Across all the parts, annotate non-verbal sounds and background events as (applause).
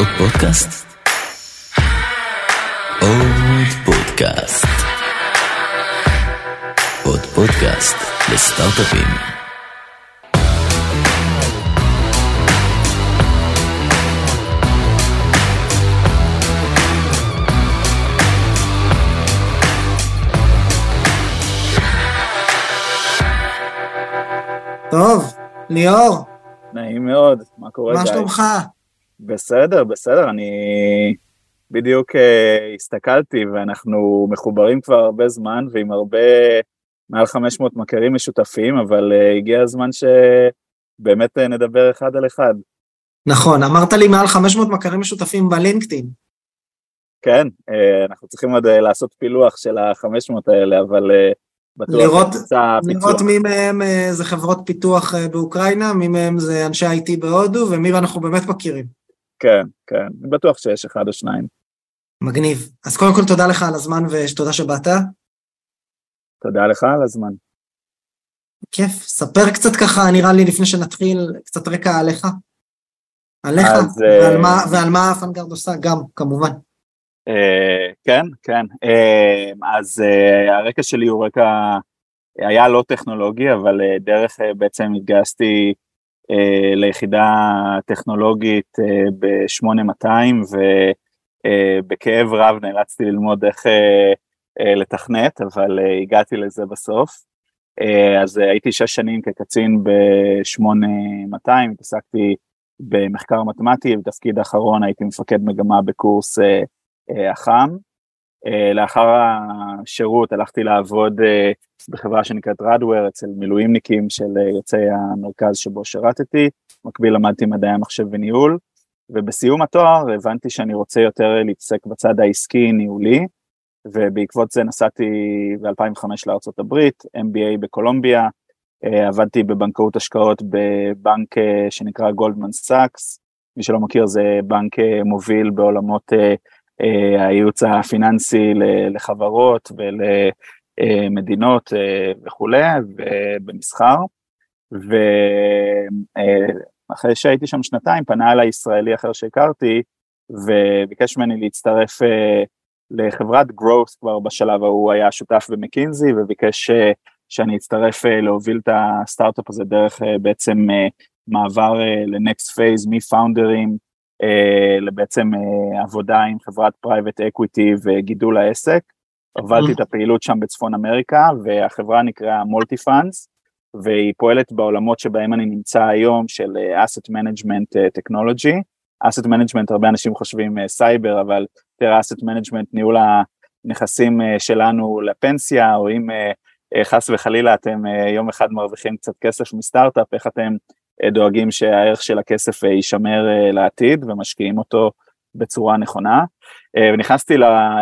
עוד פודקאסט? עוד פודקאסט. עוד פודקאסט לסטארט-אפים. טוב, ליאור, נעים מאוד, מה קורה מה? שלומך? בסדר, בסדר, אני בדיוק אה, הסתכלתי ואנחנו מחוברים כבר הרבה זמן ועם הרבה, מעל 500 מכרים משותפים, אבל אה, הגיע הזמן שבאמת אה, נדבר אחד על אחד. נכון, אמרת לי מעל 500 מכרים משותפים בלינקדאין. כן, אנחנו צריכים עוד לעשות פילוח של ה-500 האלה, אבל בטוח לראות-. לראות מי מהם זה חברות פיתוח באוקראינה, מי מהם זה אנשי IT בהודו, ומי אנחנו באמת מכירים. כן, כן, אני בטוח שיש אחד או שניים. מגניב. אז קודם כל תודה לך על הזמן ותודה שבאת. תודה לך על הזמן. כיף. ספר קצת ככה, נראה לי, לפני שנתחיל, קצת רקע עליך. עליך, אז, אה, ועל מה- ועל מה פנגרד עושה גם, כמובן. אה, כן, כן. אה, אז אה, הרקע שלי הוא רקע, היה לא טכנולוגי, אבל אה, דרך אה, בעצם התגייסתי ליחידה טכנולוגית אה, ב-8200, ובכאב רב נאלצתי ללמוד איך אה, אה, לתכנת, אבל אה, הגעתי לזה בסוף. אה, אז אה, הייתי שש שנים כקצין ב-8200, התעסקתי במחקר מתמטי, בתפקיד האחרון הייתי מפקד מגמה בקורס אה, אה, אח"ם. אה, לאחר השירות הלכתי לעבוד אה, בחברה שנקראת רדוור אצל מילואימניקים של אה, יוצאי המרכז שבו שירתתי, במקביל למדתי מדעי המחשב וניהול, ובסיום התואר הבנתי שאני רוצה יותר להתעסק בצד העסקי-ניהולי, ובעקבות זה נסעתי ב-2005 לארצות הברית, MBA בקולומביה, אה, עבדתי בבנקאות השקעות בבנק אה, שנקרא Goldman Sachs, מי שלא מכיר זה בנק אה, מוביל בעולמות אה, אה, הייעוץ הפיננסי לחברות ולמדינות אה, וכולי, ובמסחר. ואחרי שהייתי שם שנתיים, פנה אליי ישראלי אחר שהכרתי, וביקש ממני להצטרף אה, לחברת growth כבר בשלב ההוא, היה שותף במקינזי, וביקש אה, שאני אצטרף אה, להוביל את הסטארט-אפ הזה דרך אה, בעצם אה, מעבר אה, ל next phase מפאונדרים, אה, לבעצם אה, עבודה עם חברת private equity וגידול העסק. הובלתי את הפעילות שם בצפון אמריקה, והחברה נקראה Multifonds, והיא פועלת בעולמות שבהם אני נמצא היום של אה, asset management אה, technology. asset management, הרבה אנשים חושבים אה, סייבר, אבל יותר asset management, ניהול הנכסים אה, שלנו לפנסיה, או אם אה, אה, חס וחלילה אתם אה, יום אחד מרוויחים קצת כסף מסטארט-אפ, איך אתם אה, דואגים שהערך של הכסף אה, יישמר אה, לעתיד ומשקיעים אותו בצורה נכונה. אה, ונכנסתי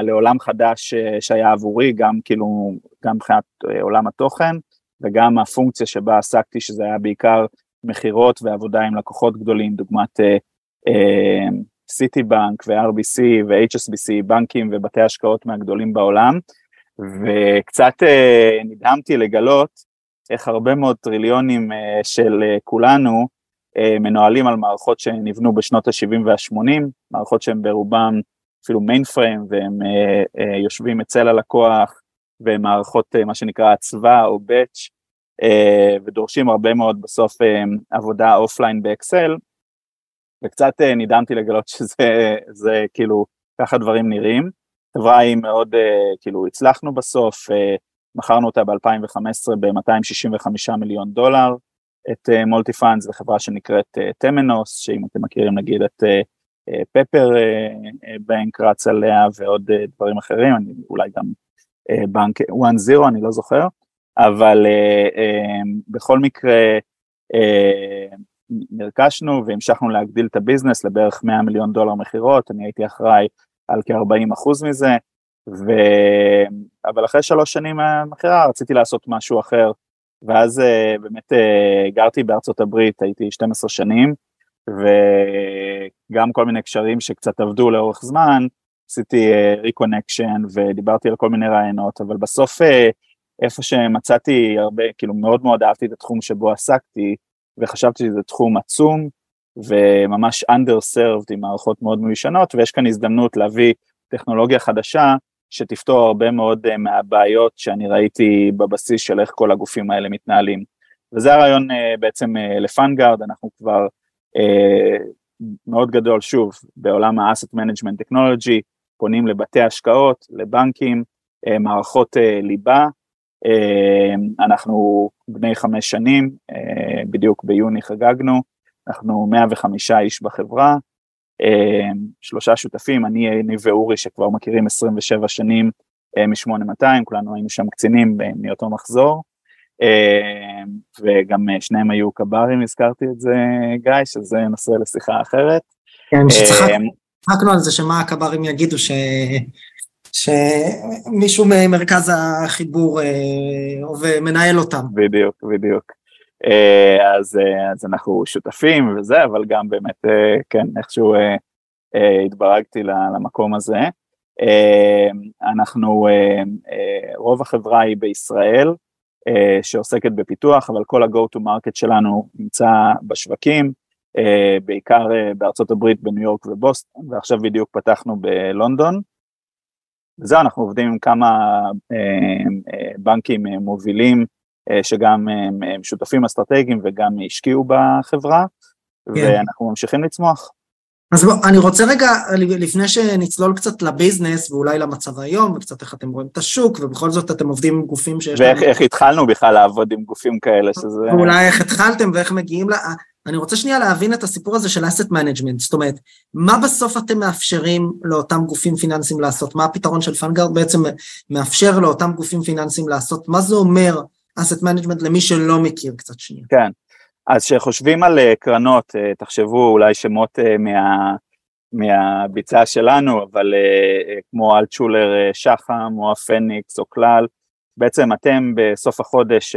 לעולם חדש שהיה עבורי, גם כאילו, גם מבחינת עולם התוכן, וגם הפונקציה שבה עסקתי, שזה היה בעיקר מכירות ועבודה עם לקוחות גדולים, דוגמת סיטי בנק ו-RBC ו-HSBC, בנקים ובתי השקעות מהגדולים בעולם, וקצת נדהמתי לגלות איך הרבה מאוד טריליונים אה, של אה, כולנו אה, מנוהלים על מערכות שנבנו בשנות ה-70 וה-80, מערכות שהן ברובם אפילו מיין פריים והם אה, אה, יושבים אצל הלקוח והן מערכות אה, מה שנקרא הצבא או באץ' אה, ודורשים הרבה מאוד בסוף אה, עבודה offline באקסל וקצת אה, נדהמתי לגלות (laughs) שזה זה, כאילו ככה דברים נראים. חברה היא מאוד אה, כאילו הצלחנו בסוף, אה, מכרנו אותה ב-2015 ב-265 מיליון דולר, את מולטי פאנס זו חברה שנקראת טמנוס, שאם אתם מכירים נגיד את Pepper בנק רץ עליה ועוד אה, דברים אחרים, אני אולי גם אה, בנק 1-0, אני לא זוכר, אבל אה, אה, בכל מקרה אה, נרכשנו והמשכנו להגדיל את הביזנס לבערך 100 מיליון דולר מכירות, אני הייתי אחראי על כ-40 אחוז מזה, ו... אבל אחרי שלוש שנים מהמכירה רציתי לעשות משהו אחר, ואז uh, באמת uh, גרתי בארצות הברית, הייתי 12 שנים, וגם כל מיני קשרים שקצת עבדו לאורך זמן, עשיתי reconnection uh, ודיברתי על כל מיני רעיונות, אבל בסוף איפה שמצאתי הרבה, כאילו מאוד מאוד אהבתי את התחום שבו עסקתי, וחשבתי שזה תחום עצום, וממש underserved עם מערכות מאוד מיושנות, ויש כאן הזדמנות להביא טכנולוגיה חדשה שתפתור הרבה מאוד uh, מהבעיות שאני ראיתי בבסיס של איך כל הגופים האלה מתנהלים. וזה הרעיון uh, בעצם uh, ל FundGuard, אנחנו כבר מאוד גדול שוב בעולם ה-asset management technology, פונים לבתי השקעות, לבנקים, מערכות ליבה, אנחנו בני חמש שנים, בדיוק ביוני חגגנו, אנחנו 105 איש בחברה, שלושה שותפים, אני, אני ואורי שכבר מכירים 27 שנים אמ, מ-8200, כולנו היינו שם קצינים מאותו מחזור, אמ, וגם אה, שניהם היו קברים, הזכרתי את זה גיא, שזה נושא לשיחה אחרת. כן, שצחקנו על זה שמה הקברים יגידו ש... שמישהו ממרכז החיבור אה, מנהל אותם. בדיוק, בדיוק. אה, אז, אה, אז אנחנו שותפים וזה, אבל גם באמת, אה, כן, איכשהו התברגתי למקום הזה. אנחנו, רוב החברה היא בישראל, שעוסקת בפיתוח, אבל כל ה-go to market שלנו נמצא בשווקים, בעיקר בארצות הברית, בניו יורק ובוסטון, ועכשיו בדיוק פתחנו בלונדון. וזהו, אנחנו עובדים עם כמה בנקים מובילים שגם הם אה, שותפים אסטרטגיים וגם השקיעו בחברה, כן. ואנחנו ממשיכים לצמוח. אז בוא, אני רוצה רגע, לפני שנצלול קצת ל business ואולי למצב היום, וקצת איך אתם רואים את השוק, ובכל זאת אתם עובדים עם גופים שיש... ואיך להם... התחלנו בכלל לעבוד עם גופים כאלה, שזה... ואולי איך התחלתם ואיך מגיעים ל... אני רוצה שנייה להבין את הסיפור הזה של asset management, זאת אומרת, מה בסוף אתם מאפשרים לאותם גופים פיננסיים לעשות? מה הפתרון של FundGuard בעצם מאפשר לאותם גופים פיננסיים לעשות? מה זה אומר asset management למי שלא מכיר קצת שנייה. כן, אז כשחושבים על אה, קרנות, אה, תחשבו אולי שמות אה, מה, מהביצה שלנו, אבל כמו אלטשולר שחם או הפניקס או כלל, בעצם אתם בסוף החודש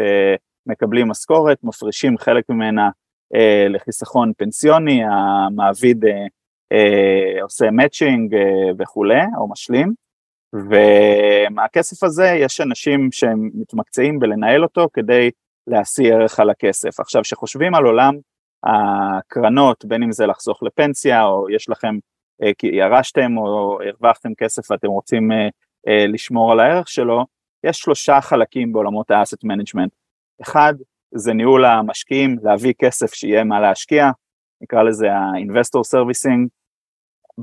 מקבלים משכורת, מפרישים חלק ממנה לחיסכון פנסיוני, המעביד עושה מאצ'ינג וכולי, או משלים, ומהכסף הזה יש אנשים שהם מתמקצעים בלנהל אותו כדי להשיא ערך על הכסף. עכשיו, כשחושבים על עולם הקרנות, בין אם זה לחסוך לפנסיה, או יש לכם, אה, כי ירשתם או הרווחתם כסף ואתם רוצים אה, אה, לשמור על הערך שלו, יש שלושה חלקים בעולמות ה-asset management. אחד, זה ניהול המשקיעים, להביא כסף שיהיה מה להשקיע, נקרא לזה ה-investor servicing,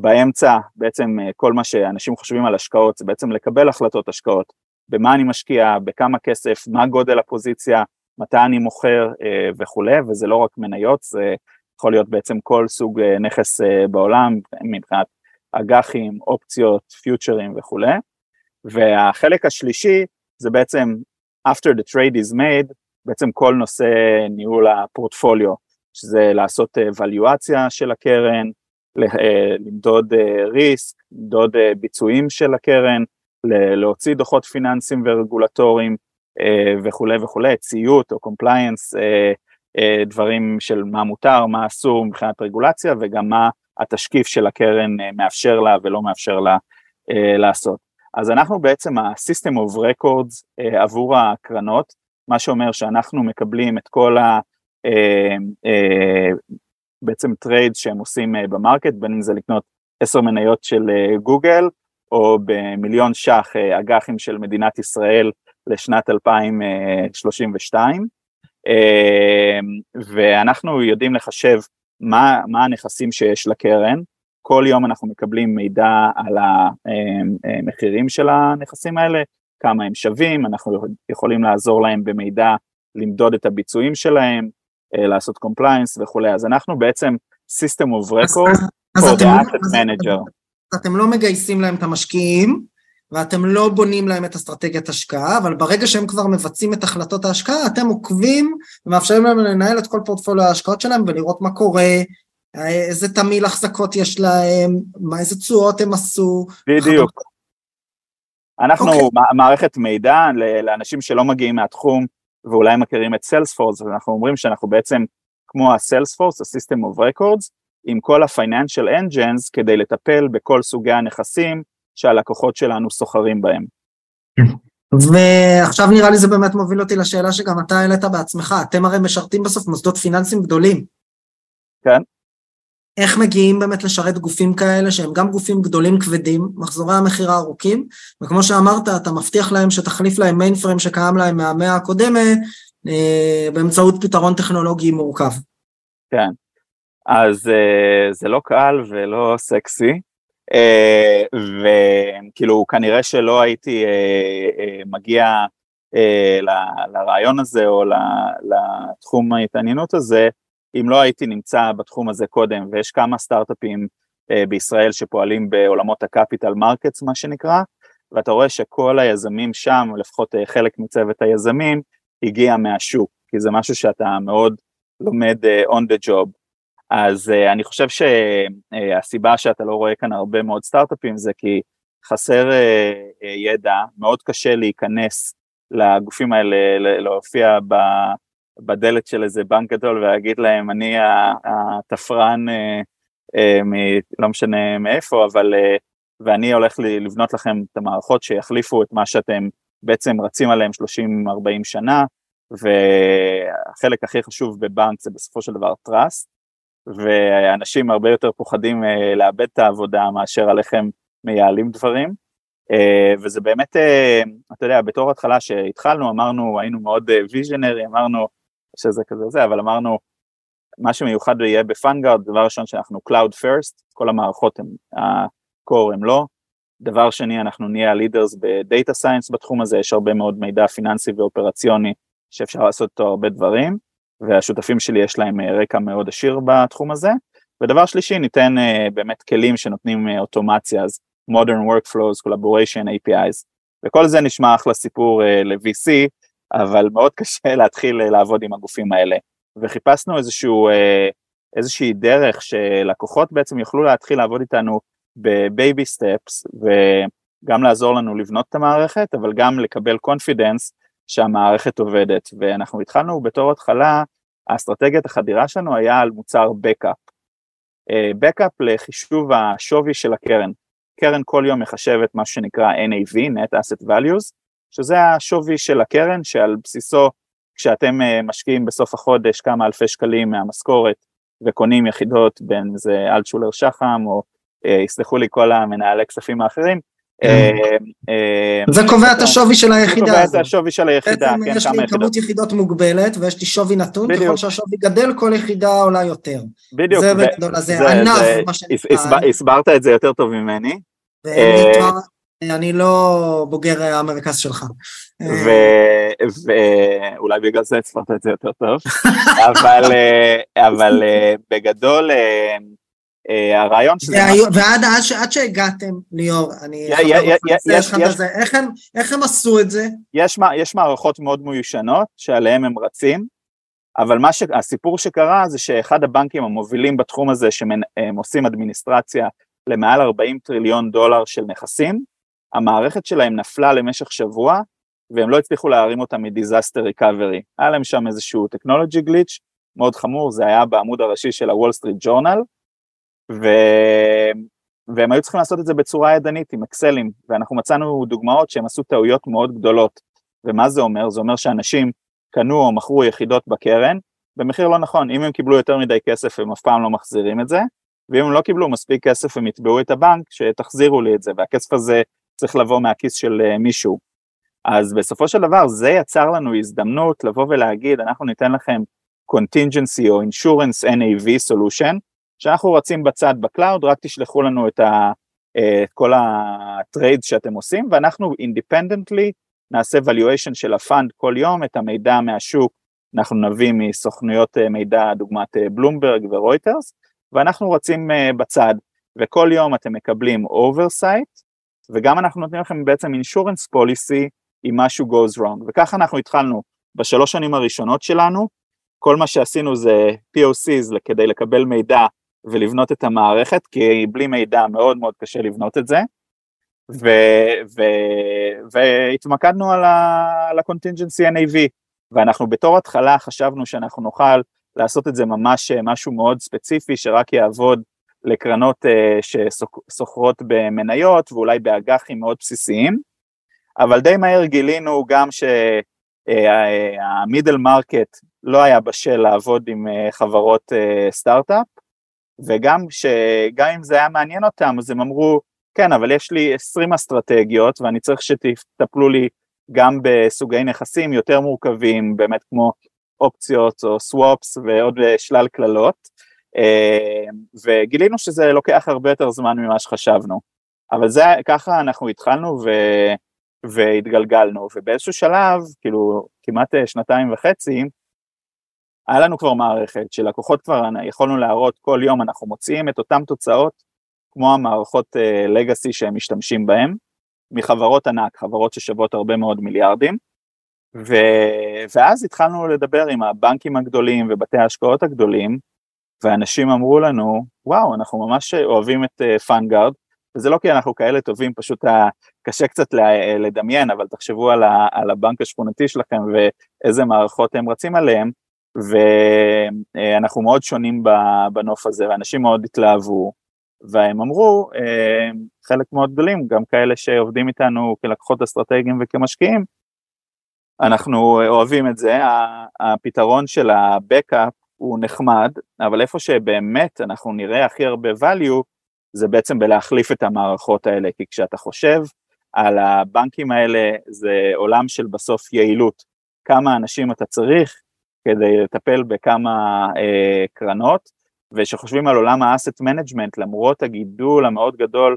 באמצע בעצם אה, כל מה שאנשים חושבים על השקעות זה בעצם לקבל החלטות השקעות, במה אני משקיע, בכמה כסף, מה גודל הפוזיציה, מתי אני מוכר אה, וכולי, וזה לא רק מניות, זה יכול להיות בעצם כל סוג אה, נכס בעולם, מבחינת אג"חים, אופציות, פיוטרים וכולי, והחלק השלישי זה בעצם after the trade is made, בעצם כל נושא ניהול הפורטפוליו, שזה לעשות valuation של הקרן, למדוד ריסק, אה, למדוד אה, ביצועים של הקרן, להוציא דוחות פיננסיים ורגולטוריים וכולי וכולי, ציות או compliance, דברים של מה מותר, מה אסור מבחינת רגולציה וגם מה התשקיף של הקרן מאפשר לה ולא מאפשר לה לעשות. אז אנחנו בעצם ה-System of Records עבור הקרנות, מה שאומר שאנחנו מקבלים את כל ה... בעצם trade שהם עושים אה, ב market, בין אם זה לקנות עשר מניות של אה, גוגל, או במיליון ש"ח אה, אג"חים של מדינת ישראל לשנת 2032, ואנחנו יודעים לחשב מה, מה הנכסים שיש לקרן, כל יום אנחנו מקבלים מידע על המחירים של הנכסים האלה, כמה הם שווים, אנחנו יכולים לעזור להם במידע למדוד את הביצועים שלהם, לעשות compliance וכולי, אז אנחנו בעצם System of Record for the לא- asset manager. אתם לא מגייסים להם את המשקיעים, ואתם לא בונים להם את אסטרטגיית השקעה, אבל ברגע שהם כבר מבצעים את החלטות ההשקעה, אתם עוקבים ומאפשרים להם לנהל את כל פורטפוליו ההשקעות שלהם ולראות מה קורה, איזה תמיל החזקות יש להם, מה, איזה תשואות הם עשו. בדיוק. אנחנו okay. אוקיי. מערכת מידע לאנשים שלא מגיעים מהתחום, ואולי מכירים את סיילספורס, אנחנו אומרים שאנחנו בעצם כמו הסיילספורס, ה-System of Records, עם כל ה-Financial Engines כדי לטפל בכל סוגי הנכסים שהלקוחות שלנו סוחרים בהם. ועכשיו נראה לי זה באמת מוביל אותי לשאלה שגם אתה העלית בעצמך, אתם הרי משרתים בסוף מוסדות פיננסיים גדולים. כן. איך מגיעים באמת לשרת גופים כאלה שהם גם גופים גדולים כבדים, מחזורי המכירה ארוכים, וכמו שאמרת, אתה מבטיח להם שתחליף להם מיין פריים שקיים להם מהמאה הקודמת, אה, באמצעות פתרון טכנולוגי מורכב. כן, אז אה, זה לא קל ולא סקסי, אה, וכאילו כנראה שלא הייתי אה, אה, מגיע אה, לרעיון הזה או לתחום ההתעניינות הזה, אם לא הייתי נמצא בתחום הזה קודם, ויש כמה סטארט-אפים אה, בישראל שפועלים בעולמות ה capital markets מה שנקרא, ואתה רואה שכל היזמים שם, לפחות אה, חלק מצוות היזמים, הגיע מהשוק, כי זה משהו שאתה מאוד לומד on the job. אז אני חושב שהסיבה שאתה לא רואה כאן הרבה מאוד סטארט-אפים זה כי חסר ידע, מאוד קשה להיכנס לגופים האלה, להופיע בדלת של איזה בנק גדול ולהגיד להם אני התפרן, אה, אה, לא משנה מאיפה, אבל אה, ואני הולך לבנות לכם את המערכות שיחליפו את מה שאתם בעצם רצים עליהם 30-40 שנה, והחלק הכי חשוב בבנק זה בסופו של דבר trust, ואנשים הרבה יותר פוחדים לאבד את העבודה מאשר עליכם מייעלים דברים. וזה באמת, אתה יודע, בתור התחלה שהתחלנו אמרנו, היינו מאוד ויז'נרי, אמרנו שזה כזה זה, אבל אמרנו, מה שמיוחד יהיה ב FundGuard, דבר ראשון שאנחנו Cloud First, כל המערכות הן, ה-core הם לא, דבר שני אנחנו נהיה ה leaders ב data science בתחום הזה, יש הרבה מאוד מידע פיננסי ואופרציוני שאפשר לעשות אותו הרבה דברים, והשותפים שלי יש להם אה, רקע מאוד עשיר בתחום הזה, ודבר שלישי ניתן uh, באמת כלים שנותנים uh, אוטומציה, אז Modern Workflows, Collaboration, APIs, וכל זה נשמע אחלה סיפור uh, ל-VC, אבל מאוד קשה (laughs) להתחיל אה, לעבוד עם הגופים האלה. וחיפשנו איזשהו, אה, איזושהי דרך שלקוחות בעצם יוכלו להתחיל לעבוד איתנו ב baby steps, וגם לעזור לנו לבנות את המערכת, אבל גם לקבל confidence שהמערכת עובדת. ואנחנו התחלנו בתור התחלה, האסטרטגיית החדירה שלנו היה על מוצר backup. backup לחישוב השווי של הקרן. קרן כל יום מחשבת מה שנקרא NAV, Net Asset Values, שזה השווי של הקרן שעל בסיסו כשאתם אה, משקיעים בסוף החודש כמה אלפי שקלים מהמשכורת וקונים יחידות בין זה אלטשולר שחם או אה, יסלחו לי כל המנהלי כספים האחרים. כן. אה, זה קובע את השווי של היחידה. זה קובע את השווי של היחידה, כן, יש לי כמות יחידות מוגבלת ויש לי שווי נתון, ככל שהשווי גדל כל יחידה עולה יותר. בדיוק. זה ענב, מה שנקרא. הסברת את זה יותר טוב ממני. אני לא בוגר המרכז שלך. ואולי בגלל זה הסברת את זה יותר טוב, אבל בגדול הרעיון שזה... ועד שהגעתם, ליאור, אני... איך הם עשו את זה? יש מערכות מאוד מיושנות שעליהן הם רצים, אבל מה שהסיפור שקרה זה שאחד הבנקים המובילים בתחום הזה שהם עושים אדמיניסטרציה למעל 40 טריליון דולר של נכסים, המערכת שלהם נפלה למשך שבוע והם לא הצליחו להרים אותה מ disaster recovery. היה להם שם איזשהו טכנולוגי glitch מאוד חמור, זה היה בעמוד הראשי של הוול סטריט ג'ורנל. והם היו צריכים לעשות את זה בצורה ידנית עם אקסלים, ואנחנו מצאנו דוגמאות שהם עשו טעויות מאוד גדולות. ומה זה אומר? זה אומר שאנשים קנו או מכרו יחידות בקרן במחיר לא נכון, אם הם קיבלו יותר מדי כסף הם אף פעם לא מחזירים את זה, ואם הם לא קיבלו מספיק כסף הם יתבעו את הבנק שתחזירו לי את זה, והכסף הזה צריך לבוא מהכיס של אה, מישהו. אז בסופו של דבר זה יצר לנו הזדמנות לבוא ולהגיד אנחנו ניתן לכם contingency או insurance NAV solution שאנחנו רצים בצד ב cloud רק תשלחו לנו את, ה, אה, את כל ה trade שאתם עושים ואנחנו independently נעשה valuation של ה fund כל יום את המידע מהשוק אנחנו נביא מסוכנויות אה, מידע דוגמת בלומברג ורויטרס ואנחנו רצים בצד וכל יום אתם מקבלים oversight וגם אנחנו נותנים לכם בעצם insurance policy אם משהו goes wrong, וככה אנחנו התחלנו בשלוש שנים הראשונות שלנו, כל מה שעשינו זה POCs כדי לקבל מידע ולבנות את המערכת, כי בלי מידע מאוד מאוד קשה לבנות את זה, ו, ו, והתמקדנו על ה-contingency NAV, ואנחנו בתור התחלה חשבנו שאנחנו נוכל לעשות את זה ממש משהו מאוד ספציפי שרק יעבוד לקרנות uh, שסוחרות במניות ואולי באג"חים מאוד בסיסיים, אבל די מהר גילינו גם שהמידל uh, market לא היה בשל לעבוד עם חברות סטארט-אפ, וגם שגם אם זה היה מעניין אותם, אז הם אמרו, כן, אבל יש לי 20 אסטרטגיות ואני צריך שתטפלו לי גם בסוגי נכסים יותר מורכבים, באמת כמו אופציות או swaps ועוד שלל קללות, וגילינו שזה לוקח הרבה יותר זמן ממה שחשבנו. אבל זה, ככה אנחנו התחלנו ו, והתגלגלנו, ובאיזשהו שלב, כאילו כמעט שנתיים וחצי, היה לנו כבר מערכת שלקוחות כבר יכולנו להראות כל יום אנחנו מוציאים את אותן תוצאות כמו המערכות legacy שהם משתמשים בהם, מחברות ענק, חברות ששוות הרבה מאוד מיליארדים, ו... ואז התחלנו לדבר עם הבנקים הגדולים ובתי ההשקעות הגדולים, ואנשים אמרו לנו, וואו, אנחנו ממש אוהבים את FundGuard, uh, וזה לא כי אנחנו כאלה טובים, פשוט קשה קצת לדמיין, אבל תחשבו על, הבנק השכונתי שלכם ואיזה מערכות הם רצים עליהם, ואנחנו מאוד שונים בנוף הזה, ואנשים מאוד התלהבו, והם אמרו, אה, חלק מאוד גדולים, גם כאלה שעובדים איתנו כלקוחות אסטרטגיים וכמשקיעים, אנחנו אוהבים את זה, הפתרון של הבקאפ הוא נחמד, אבל איפה שבאמת אנחנו נראה הכי הרבה value, זה בעצם בלהחליף את המערכות האלה, כי כשאתה חושב על הבנקים האלה, זה עולם של בסוף יעילות, כמה אנשים אתה צריך כדי לטפל בכמה אה, קרנות, וכשחושבים על עולם ה asset management, למרות הגידול המאוד גדול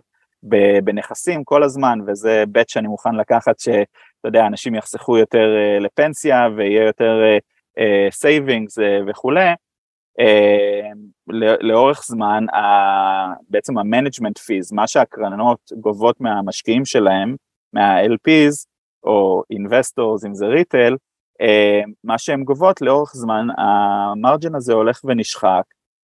בנכסים כל הזמן, וזה bet שאני מוכן לקחת שאתה יודע, אנשים יחסכו יותר uh, לפנסיה ויהיה יותר savings uh, uh, וכולי, uh, לאורך זמן uh, בעצם ה management fees, מה שהקרנות גובות מהמשקיעים שלהם, מה-LPs או investors אם זה retail, uh, מה שהן גובות לאורך זמן, ה margin הזה הולך ונשחק,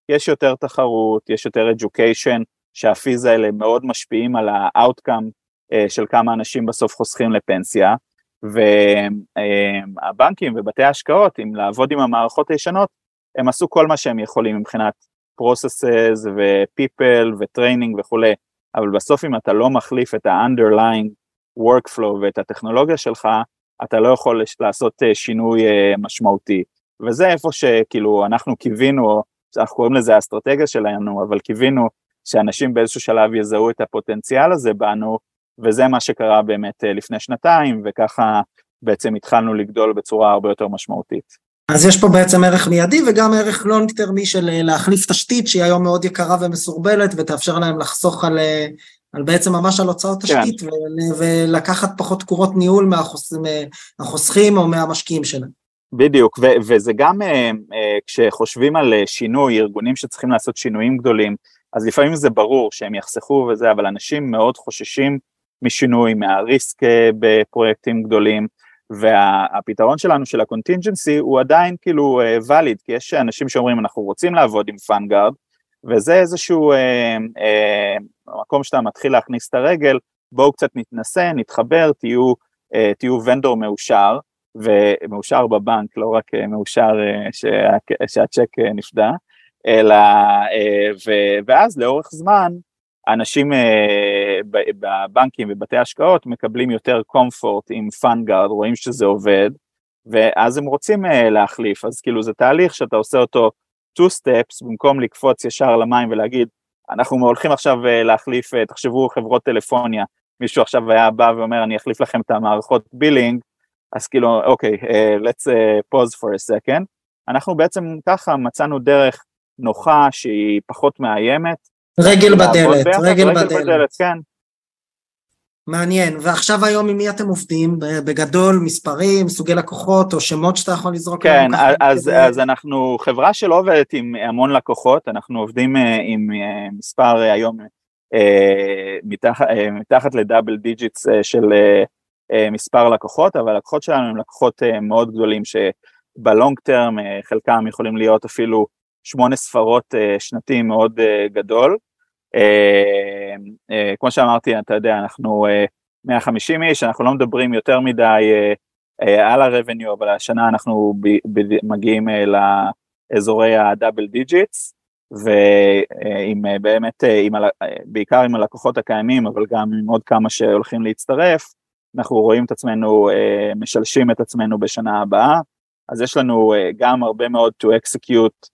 יש יותר תחרות, יש יותר education, שה fees האלה מאוד משפיעים על ה-outcome uh, של כמה אנשים בסוף חוסכים לפנסיה, והבנקים ובתי ההשקעות, אם לעבוד עם המערכות הישנות, הם עשו כל מה שהם יכולים מבחינת processes ו-people ו-training וכולי, אבל בסוף אם אתה לא מחליף את ה-underlying workflow ואת הטכנולוגיה שלך, אתה לא יכול לעשות אה, שינוי אה, משמעותי. וזה איפה שכאילו אנחנו קיווינו, אנחנו קוראים לזה האסטרטגיה שלנו, אבל קיווינו שאנשים באיזשהו שלב יזהו את הפוטנציאל הזה בנו, וזה מה שקרה באמת אה, לפני שנתיים, וככה בעצם התחלנו לגדול בצורה הרבה יותר משמעותית. אז יש פה בעצם ערך מיידי וגם ערך לונג טרמי של אה, להחליף תשתית שהיא היום מאוד יקרה ומסורבלת ותאפשר להם לחסוך על, אה, על בעצם ממש על הוצאות כן. תשתית כן. ולקחת פחות תקורות ניהול מהחוסכים או מהמשקיעים שלהם. בדיוק, ו- וזה גם כשחושבים על שינוי, ארגונים שצריכים לעשות שינויים גדולים, אז לפעמים זה ברור שהם יחסכו וזה, אבל אנשים מאוד חוששים משינוי, מה risk אה, בפרויקטים גדולים, והפתרון שלנו של ה contingency הוא עדיין כאילו valid, אה, כי יש אנשים שאומרים אנחנו רוצים לעבוד עם FundGuard, וזה איזשהו אה, אה, מקום שאתה מתחיל להכניס את הרגל, בואו קצת נתנסה, נתחבר, תהיו, אה, תהיו vendor מאושר, ומאושר בבנק, לא רק אה, מאושר אה, שה, שהצ'ק נפדה, אלא, ו, ואז לאורך זמן אנשים אה, בבנקים ובתי השקעות מקבלים יותר comfort עם FundGuard, רואים שזה עובד, ואז הם רוצים אה, להחליף, אז כאילו זה תהליך שאתה עושה אותו two steps, במקום לקפוץ ישר למים ולהגיד, אנחנו הולכים עכשיו אה, להחליף, תחשבו חברות טלפוניה, מישהו עכשיו היה בא ואומר אני אחליף לכם את המערכות billing, אז כאילו אוקיי, okay, uh, let's uh, pause for a second, אנחנו בעצם ככה מצאנו דרך נוחה שהיא פחות מאיימת, רגל בדלת, רגל בדלת. בדלת, כן. מעניין, ועכשיו היום עם מי אתם עובדים? בגדול, מספרים, סוגי לקוחות או שמות שאתה יכול לזרוק? כן, אז, כדי... אז אנחנו חברה שלא עובדת עם המון לקוחות, אנחנו עובדים אה, עם אה, מספר אה, היום מתח, מתחת ל double digits של מספר לקוחות, אבל הלקוחות שלנו הם לקוחות מאוד גדולים שב long term חלקם יכולים להיות אפילו שמונה ספרות שנתי מאוד גדול. אה, אה, כמו שאמרתי, אתה יודע, אנחנו 150 אה, איש, אנחנו לא מדברים יותר מדי על ה-revenue, אבל השנה אנחנו מגיעים לאזורי ה double digits, ועם באמת, עם, בעיקר עם הלקוחות הקיימים, אבל גם עם עוד כמה שהולכים להצטרף, אנחנו רואים את עצמנו, משלשים את עצמנו בשנה הבאה, אז יש לנו גם הרבה מאוד to execute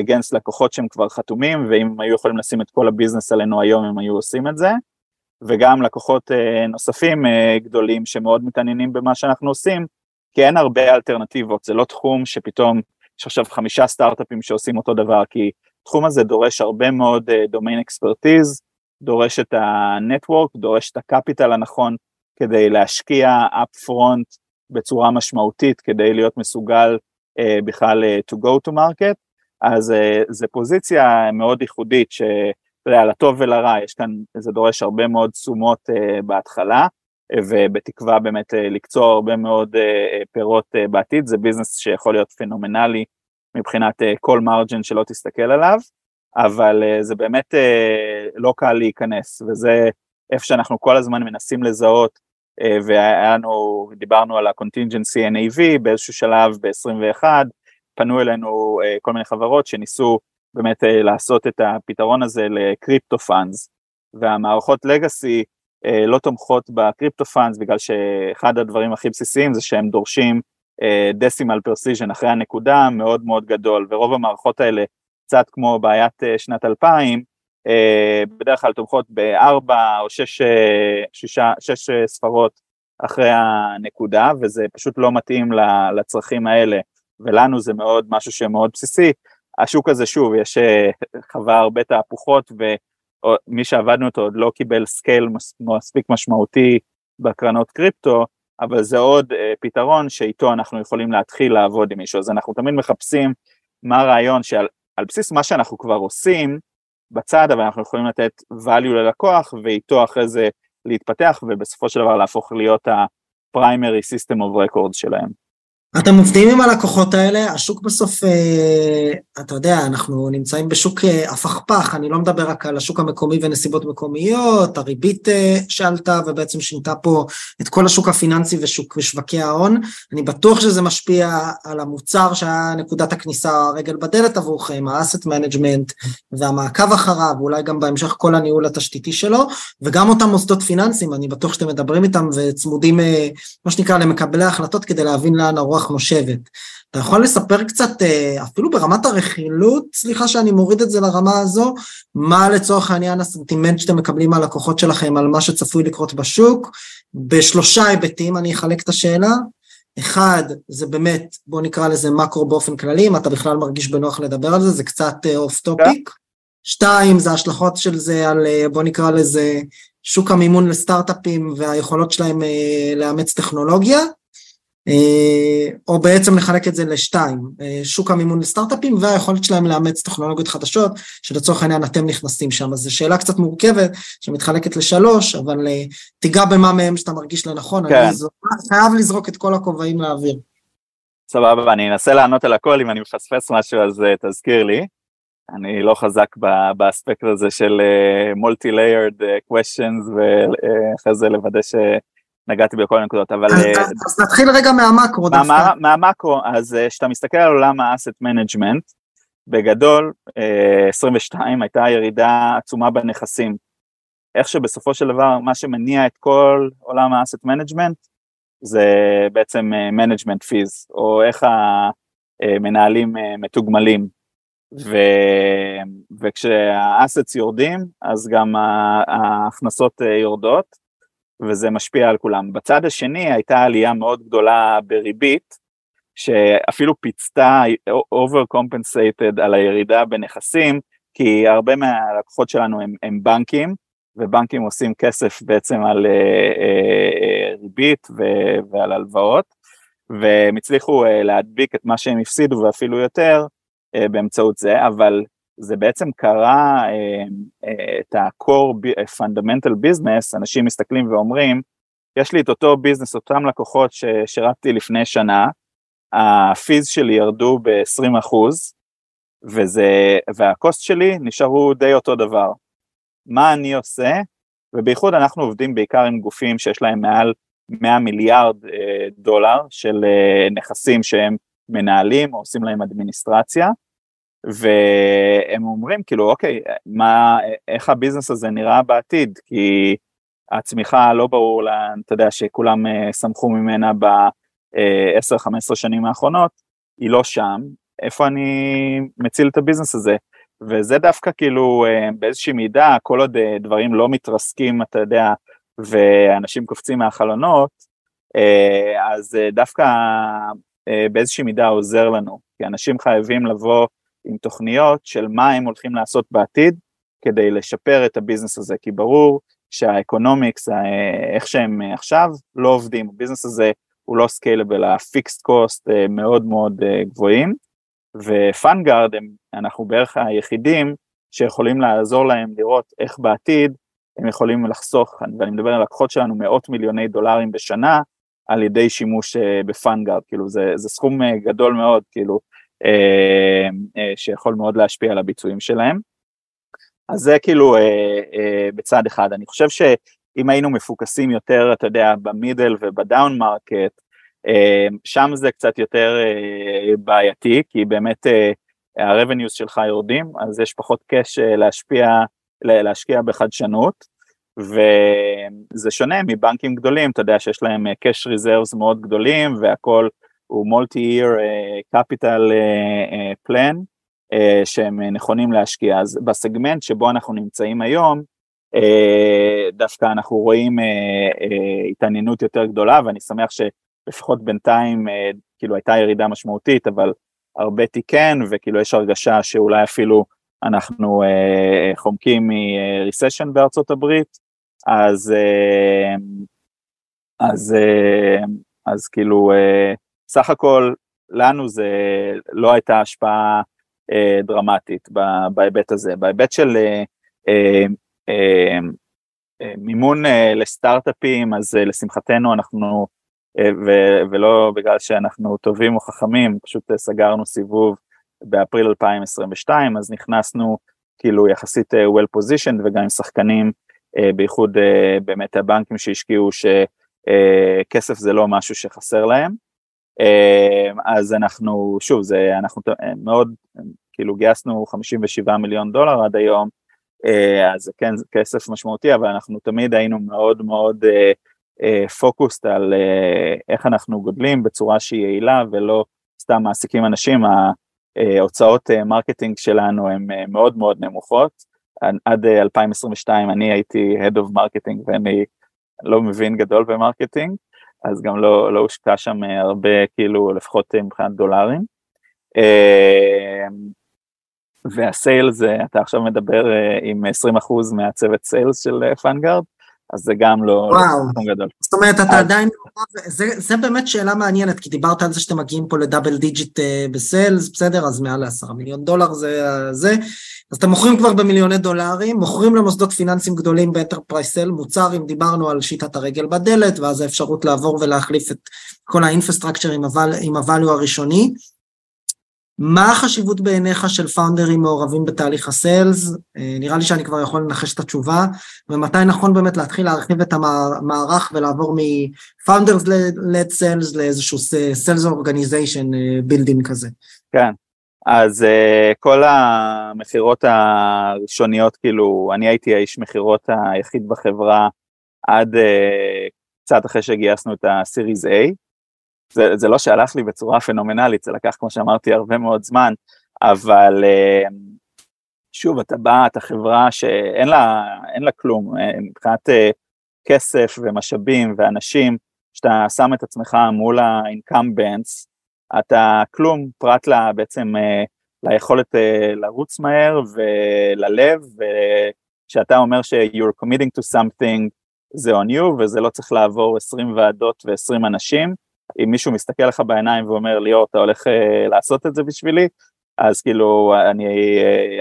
against לקוחות שהם כבר חתומים, ואם היו יכולים לשים את כל הביזנס עלינו היום, הם היו עושים את זה. וגם לקוחות נוספים גדולים שמאוד מתעניינים במה שאנחנו עושים, כי אין הרבה אלטרנטיבות, זה לא תחום שפתאום יש עכשיו חמישה סטארט-אפים שעושים אותו דבר, כי התחום הזה דורש הרבה מאוד domain uh, expertise, דורש את ה network, דורש את ה capital הנכון כדי להשקיע up front בצורה משמעותית, כדי להיות מסוגל uh, בכלל uh, to go to market, אז uh, זו פוזיציה מאוד ייחודית, שאתה יודע, לטוב ולרע, יש כאן, זה דורש הרבה מאוד תשומות uh, בהתחלה, ובתקווה באמת לקצור הרבה מאוד פירות בעתיד, זה ביזנס שיכול להיות פנומנלי מבחינת כל מרג'ן שלא תסתכל עליו, אבל זה באמת לא קל להיכנס, וזה איפה שאנחנו כל הזמן מנסים לזהות, והיה לנו, דיברנו על ה-contingency NAV באיזשהו שלב ב-21, פנו אלינו כל מיני חברות שניסו באמת לעשות את הפתרון הזה לקריפטו פאנס, והמערכות לגאסי אה, לא תומכות ב crypto funds בגלל שאחד הדברים הכי בסיסיים זה שהם דורשים decimal precision אחרי הנקודה מאוד מאוד גדול. ורוב המערכות האלה קצת כמו בעיית אה, שנת 2000 אה, בדרך כלל תומכות בארבע או שש, שישה, שש ספרות אחרי הנקודה וזה פשוט לא מתאים לצרכים האלה ולנו זה מאוד משהו שמאוד בסיסי השוק הזה שוב יש חווה הרבה תהפוכות מי שעבדנו איתו עוד לא קיבל scale מספיק משמעותי בקרנות קריפטו, אבל זה עוד uh, פתרון שאיתו אנחנו יכולים להתחיל לעבוד עם מישהו, אז אנחנו תמיד מחפשים מה הרעיון שעל בסיס מה שאנחנו כבר עושים בצד, אבל אנחנו יכולים לתת value ללקוח ואיתו אחרי זה להתפתח ובסופו של דבר להפוך להיות ה-primary system of records שלהם. אתם עובדים עם הלקוחות האלה, השוק בסוף, אה, אתה יודע, אנחנו נמצאים בשוק אה, הפכפך, אני לא מדבר רק על השוק המקומי ונסיבות מקומיות, הריבית אה, שעלתה ובעצם שינתה פה את כל השוק הפיננסי ושוק ושווקי ההון, אני בטוח שזה משפיע על המוצר שהיה נקודת הכניסה הרגל בדלת עבורכם, ה asset management והמעקב אחריו, ואולי גם בהמשך כל הניהול התשתיתי שלו, וגם אותם מוסדות פיננסיים, אני בטוח שאתם מדברים איתם וצמודים, מה שנקרא, למקבלי ההחלטות כדי להבין לאן הרוח הרוח נושבת. אתה יכול לספר קצת, אה, אפילו ברמת הרכילות, סליחה שאני מוריד את זה לרמה הזו, מה לצורך העניין הסנטימנט שאתם מקבלים מהלקוחות שלכם על מה שצפוי לקרות בשוק, בשלושה היבטים אני אחלק את השאלה. אחד, זה באמת, בוא נקרא לזה מקרו באופן כללי, אם אתה בכלל מרגיש בנוח לדבר על זה, זה קצת off אה, topic. שתיים, זה ההשלכות של זה על, אה, בוא נקרא לזה, שוק המימון לסטארט-אפים והיכולות שלהם לאמץ טכנולוגיה. אה, או בעצם לחלק את זה לשתיים, אה, שוק המימון לסטארט-אפים והיכולת שלהם לאמץ טכנולוגיות חדשות, שלצורך העניין אתם נכנסים שם. אז זו שאלה קצת מורכבת, שמתחלקת לשלוש, אבל אה, תיגע במה מהם שאתה מרגיש לנכון, כן. אני זו, חייב לזרוק את כל הכובעים לאוויר. סבבה, אני אנסה לענות על הכל, אם אני מפספס משהו אז תזכיר לי. אני לא חזק באספקט הזה של multi-layered questions, ואחרי זה לוודא ש... נגעתי בכל הנקודות, אבל... אז, uh, אז נתחיל רגע מהמקרו דווקא. מה, מהמקרו, אז כשאתה מסתכל על עולם ה asset management, בגדול, 22 הייתה ירידה עצומה בנכסים. איך שבסופו של דבר מה שמניע את כל עולם ה asset management זה בעצם management fees, או איך המנהלים מתוגמלים. ו... וכשהאסטס יורדים אז גם ההכנסות יורדות וזה משפיע על כולם. בצד השני הייתה עלייה מאוד גדולה בריבית, שאפילו פיצתה overcompensated על הירידה בנכסים, כי הרבה מהלקוחות שלנו הם, הם בנקים, ובנקים עושים כסף בעצם על uh, uh, ריבית ו- ועל הלוואות, והם הצליחו uh, להדביק את מה שהם הפסידו ואפילו יותר uh, באמצעות זה, אבל זה בעצם קרה אה, אה, את ה-core fundamental business, אנשים מסתכלים ואומרים, יש לי את אותו ביזנס, אותם לקוחות ששירתתי לפני שנה, הפיז שלי ירדו ב-20 אחוז, והקוסט שלי נשארו די אותו דבר. מה אני עושה? ובייחוד אנחנו עובדים בעיקר עם גופים שיש להם מעל 100 מיליארד אה, דולר של אה, נכסים שהם מנהלים או עושים להם אדמיניסטרציה, והם אומרים כאילו אוקיי מה איך הביזנס הזה נראה בעתיד? כי הצמיחה לא ברור לה, אתה יודע שכולם uh, שמחו ממנה ב-10-15 שנים האחרונות היא לא שם. איפה אני מציל את הביזנס הזה. וזה דווקא כאילו באיזושהי מידה, כל עוד דברים לא מתרסקים, אתה יודע, ואנשים קופצים מהחלונות, אז דווקא באיזושהי מידה עוזר לנו, כי אנשים חייבים לבוא עם תוכניות של מה הם הולכים לעשות בעתיד כדי לשפר את ה business הזה, כי ברור שה economics, איך שהם עכשיו, לא עובדים, ה business הזה הוא לא scalable, ה fixed cost מאוד מאוד אה, גבוהים, ו FundGuard, אנחנו בערך היחידים שיכולים לעזור להם לראות איך בעתיד הם יכולים לחסוך, ואני מדבר על לקוחות שלנו, מאות מיליוני דולרים בשנה, על ידי שימוש אה, ב FundGuard, כאילו זה, זה סכום אה, גדול מאוד, כאילו, אה, אה, שיכול מאוד להשפיע על הביצועים שלהם. אז זה כאילו אה, אה, בצד אחד. אני חושב שאם היינו מפוקסים יותר, אתה יודע, ב middle וב down market, אה, שם זה קצת יותר אה, בעייתי, כי באמת אה, ה-revenues שלך יורדים, אז יש פחות קש אה, להשפיע, להשקיע בחדשנות. וזה שונה מבנקים גדולים, אתה יודע שיש להם אה, cash reserves מאוד גדולים והכל הוא uh, plan uh, שהם נכונים להשקיע. אז בסגמנט שבו אנחנו נמצאים היום, uh, דווקא אנחנו רואים uh, uh, התעניינות יותר גדולה ואני שמח שלפחות בינתיים uh, כאילו הייתה ירידה משמעותית, אבל הרבה תיקן וכאילו יש הרגשה שאולי אפילו אנחנו uh, חומקים מ-recession בארצות הברית, אז, אז, uh, אז כאילו סך הכל לנו זה לא הייתה השפעה אה, דרמטית בהיבט הזה. בהיבט של אה, אה, אה, אה, מימון אה, לסטארט-אפים, אז אה, לשמחתנו אנחנו, אה, ו, ולא בגלל שאנחנו טובים או חכמים, פשוט אה, סגרנו סיבוב באפריל 2022, אז נכנסנו כאילו יחסית אה, well positioned וגם עם שחקנים, אה, בייחוד אה, באמת הבנקים שהשקיעו שכסף אה, זה לא משהו שחסר להם. אמ, אז אנחנו, שוב, זה, אנחנו מאוד, כאילו גייסנו 57 מיליון דולר עד היום, אה, אז זה כן כסף משמעותי, אבל אנחנו תמיד היינו מאוד מאוד focused אה, אה, על איך אנחנו גודלים בצורה שהיא יעילה ולא סתם מעסיקים אנשים, ההוצאות marketing שלנו הן מאוד מאוד נמוכות, עד 2022 אני הייתי Head of Marketing ואני לא מבין גדול ב marketing, אז גם לא, לא הושקע שם אה, הרבה, כאילו, לפחות אה, מבחינת דולרים. אה, וה sales, אתה עכשיו מדבר עם 20% מהצוות sales של FundGuard, אז זה גם לא, לא וואו. גדול. זאת אומרת, אתה אז... עדיין, זה, זה באמת שאלה מעניינת, כי דיברת על זה שאתם מגיעים פה ל double digit ב sales, בסדר? אז מעל ל-10 מיליון דולר זה זה. אז אתם מוכרים כבר במיליוני דולרים, מוכרים למוסדות פיננסיים גדולים ב enterprise sale, מוצר, אם דיברנו על שיטת הרגל בדלת, ואז האפשרות לעבור ולהחליף את כל ה infrastructure עם, עם ה value הראשוני. מה החשיבות בעיניך של פאונדרים מעורבים בתהליך ה sales? אה, נראה לי שאני כבר יכול לנחש את התשובה, ומתי נכון באמת להתחיל להרחיב את המערך ולעבור מ-founders led sales לאיזשהו organization אה, building כזה. כן, אז uh, כל המכירות הראשוניות, כאילו, אני הייתי האיש מכירות היחיד בחברה עד uh, קצת אחרי שגייסנו את ה-Series A. זה, זה לא שהלך לי בצורה פנומנלית, זה לקח, כמו שאמרתי, הרבה מאוד זמן, אבל uh, שוב, אתה בא, אתה חברה שאין לה, לה כלום, מבחינת uh, כסף ומשאבים ואנשים, שאתה שם את עצמך מול ה-incumbents, אתה כלום פרט לה, בעצם אה, ליכולת אה, לרוץ מהר וללב, וכשאתה אומר ש-you're committing to something זה on you וזה לא צריך לעבור 20 ועדות ו-20 אנשים, אם מישהו מסתכל לך בעיניים ואומר ליאור אתה הולך uh, לעשות את זה בשבילי, אז כאילו אני,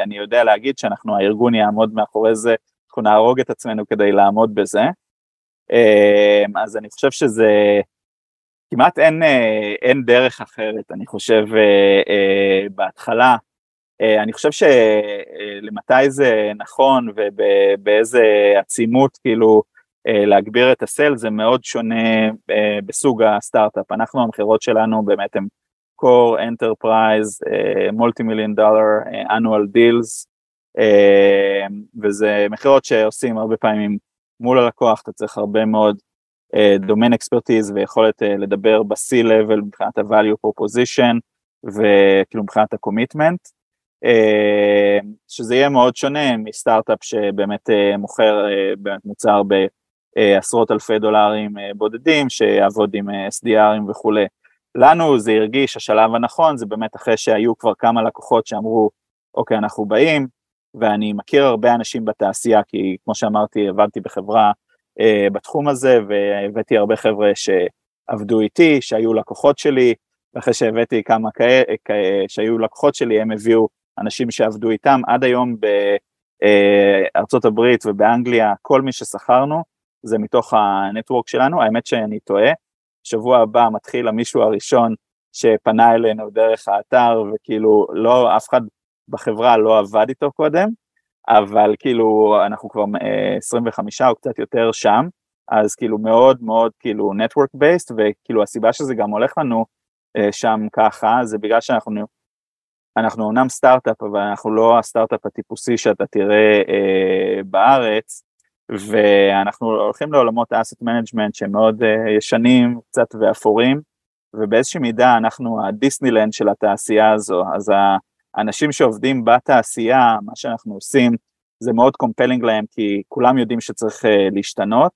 אני יודע להגיד שאנחנו הארגון יעמוד מאחורי זה, אנחנו נהרוג את עצמנו כדי לעמוד בזה, אז אני חושב שזה כמעט אין, אה, אין דרך אחרת, אני חושב, אה, אה, בהתחלה. אני חושב שלמתי זה נכון ובאיזה עצימות כאילו להגביר את ה sale זה מאוד שונה בסוג הסטארט-אפ. אנחנו המכירות שלנו באמת הם core enterprise, multi-million dollar annual deals, וזה מכירות שעושים הרבה פעמים מול הלקוח, אתה צריך הרבה מאוד domain expertise ויכולת אה, לדבר ב-C-Level מבחינת ה-value proposition, וכאילו מבחינת ה commitment, אה, שזה יהיה מאוד שונה מסטארט-אפ שבאמת אה, מוכר באמת מוצר בעשרות אלפי דולרים בודדים, שיעבוד עם SDRים וכולי. לנו זה הרגיש, השלב הנכון זה באמת אחרי שהיו כבר כמה לקוחות שאמרו, אוקיי, אנחנו באים, ואני מכיר הרבה אנשים בתעשייה, כי כמו שאמרתי, עבדתי בחברה אה, בתחום הזה, והבאתי הרבה חבר'ה שעבדו איתי, שהיו לקוחות שלי, ואחרי שהבאתי כמה כאלה, שהיו לקוחות שלי, הם הביאו אנשים שעבדו איתם. עד היום בארצות הברית ובאנגליה, כל מי ששכרנו, זה מתוך הנטוורק שלנו, האמת שאני טועה, שבוע הבא מתחיל המישהו הראשון שפנה אלינו דרך האתר, וכאילו לא, אף אחד בחברה לא עבד איתו קודם, אבל כאילו אנחנו כבר 25 אה, או קצת יותר שם, אז כאילו מאוד מאוד כאילו network based, וכאילו הסיבה שזה גם הולך לנו אה, שם ככה, זה בגלל שאנחנו אנחנו אומנם סטארט-אפ, אבל אנחנו לא הסטארט-אפ הטיפוסי שאתה תראה אה, בארץ, ואנחנו הולכים לעולמות asset management שהם מאוד אה, ישנים קצת ואפורים, ובאיזושהי מידה אנחנו הדיסנילנד של התעשייה הזו, אז האנשים שעובדים בתעשייה, מה שאנחנו עושים, זה מאוד compelling להם, כי כולם יודעים שצריך אה, להשתנות,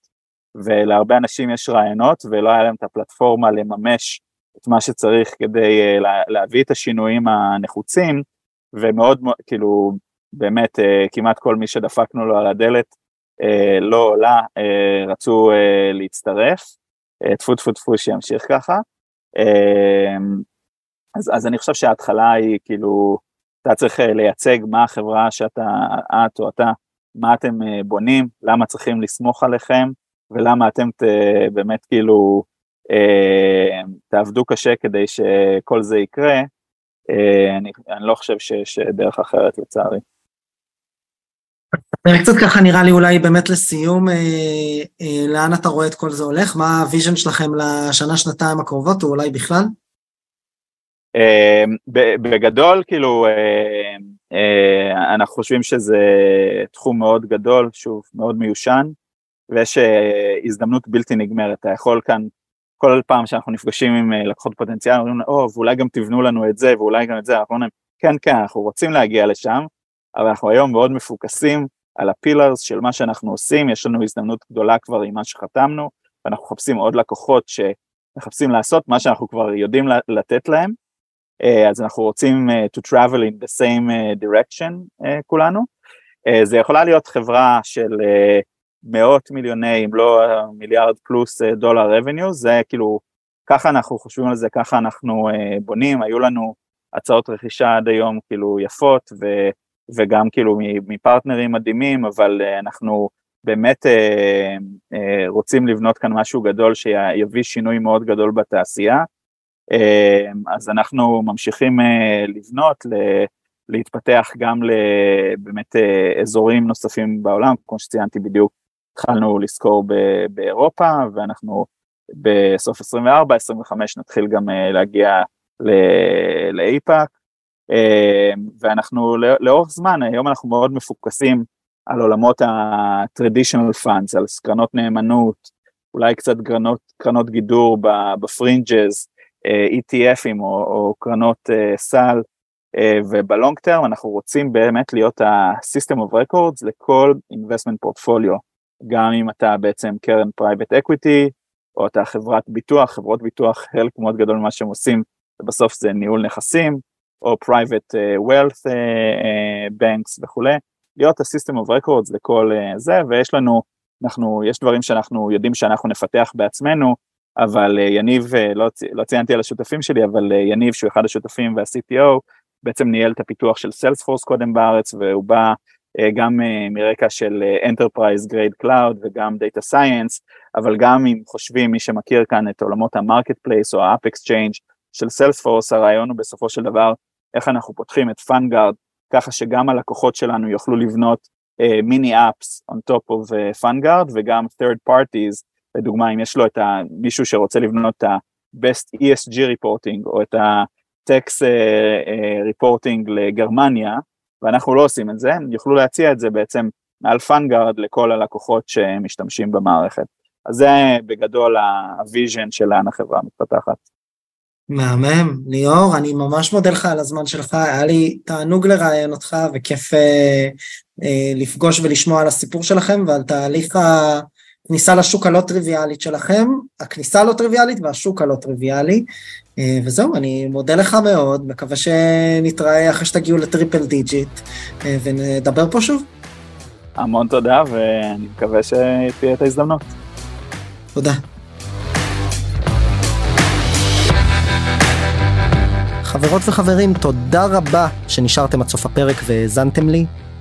ולהרבה אנשים יש רעיונות, ולא היה להם את הפלטפורמה לממש את מה שצריך כדי אה, להביא את השינויים הנחוצים, ומאוד, כאילו, באמת, אה, כמעט כל מי שדפקנו לו על הדלת, אה, לא עולה, רצו אה, להצטרף, טפו טפו טפו שימשיך ככה. אז, אז אני חושב שההתחלה היא כאילו, אתה צריך לייצג מה החברה שאתה, את או אתה, מה אתם בונים, למה צריכים לסמוך עליכם, ולמה אתם ת, באמת כאילו תעבדו קשה כדי שכל זה יקרה, אני, אני לא חושב שיש דרך אחרת לצערי. קצת ככה נראה לי אולי באמת לסיום, אה, אה, לאן אתה רואה את כל זה הולך? מה ה vision שלכם לשנה, שנתיים הקרובות, או אולי בכלל? אה, בגדול, כאילו, אה, אה, אנחנו חושבים שזה תחום מאוד גדול, שוב, מאוד מיושן, ויש אה, הזדמנות בלתי נגמרת. אתה יכול כאן, כל פעם שאנחנו נפגשים עם אה, לקוחות פוטנציאל, אומרים, או, ואולי גם תבנו לנו את זה, ואולי גם את זה, אנחנו אומרים, כן, כן, אנחנו רוצים להגיע לשם, אבל אנחנו היום מאוד מפוקסים על הפילרס של מה שאנחנו עושים, יש לנו הזדמנות גדולה כבר עם מה שחתמנו, ואנחנו מחפשים עוד לקוחות שמחפשים לעשות מה שאנחנו כבר יודעים לתת להם, אז אנחנו רוצים אה, to travel in the same אה, direction כולנו. זה יכולה להיות חברה של מאות מיליוני, אם לא מיליארד פלוס דולר revenue, זה כאילו, ככה אנחנו חושבים על זה, ככה אנחנו בונים, היו לנו הצעות רכישה עד היום כאילו יפות, ו... וגם כאילו מפרטנרים מדהימים, אבל אה, אנחנו באמת אה, אה, רוצים לבנות כאן משהו גדול שיביא שינוי מאוד גדול בתעשייה. אז אנחנו ממשיכים לבנות, להתפתח גם לבאמת אזורים נוספים בעולם, כמו שציינתי בדיוק, התחלנו לזכור באירופה, ואנחנו בסוף 24, 25 נתחיל גם להגיע לאיפא"ק, אמ, ואנחנו לאורך זמן, היום אנחנו מאוד מפוקסים על עולמות ה-traditional funds, על קרנות נאמנות, אולי קצת קרנות, קרנות גידור בפרינג'ז, אה, ETFים או, או קרנות אה, סל, אה, ובלונג טרם אנחנו רוצים באמת להיות ה-system of records לכל investment portfolio, גם אם אתה בעצם קרן private equity, או אתה חברת ביטוח, חברות ביטוח, חלק מאוד גדול ממה שהם עושים, ובסוף זה ניהול נכסים, או uh, uh, banks וכולי, להיות ה-system of records לכל uh, זה, ויש לנו, אנחנו, יש דברים שאנחנו יודעים שאנחנו נפתח בעצמנו, אבל uh, יניב, uh, לא, לא ציינתי על השותפים שלי, אבל uh, יניב שהוא אחד השותפים וה-CTO, בעצם ניהל את הפיתוח של סיילספורס קודם בארץ, והוא בא גם מרקע של Enterprise Grade Cloud וגם Data Science, אבל גם אם חושבים, מי שמכיר כאן את עולמות ה-Marketplace או ה-App Exchange של Salesforce, הרעיון הוא בסופו של דבר איך אנחנו פותחים את FundGuard ככה שגם הלקוחות שלנו יוכלו לבנות מיני אה, apps on top of FundGuard אה, וגם third parties, לדוגמה אם יש לו את ה, מישהו שרוצה לבנות את ה-best ESG reporting או את ה-tax אה, אה, reporting לגרמניה, ואנחנו לא עושים את זה, הם יוכלו להציע את זה בעצם מעל FundGuard לכל הלקוחות שמשתמשים במערכת. אז זה בגדול ה vision של לאן החברה מתפתחת. מהמם, ליאור, אני ממש מודה לך על הזמן שלך, היה לי תענוג לראיין אותך וכיף אה, אה, לפגוש ולשמוע על הסיפור שלכם ועל תהליך הכניסה לשוק הלא טריוויאלית שלכם, הכניסה הלא טריוויאלית והשוק הלא טריוויאלי, אה, וזהו, אני מודה לך מאוד, מקווה שנתראה אחרי שתגיעו ל triple digit אה, ונדבר פה שוב. המון תודה ואני מקווה שתהיה את ההזדמנות. תודה. חברות וחברים, תודה רבה שנשארתם עד סוף הפרק והאזנתם לי.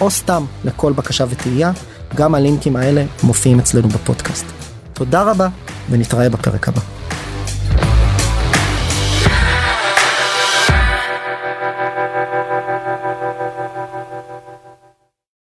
או סתם לכל בקשה ותהייה, גם הלינקים האלה מופיעים אצלנו בפודקאסט. תודה רבה, ונתראה בפרק הבא.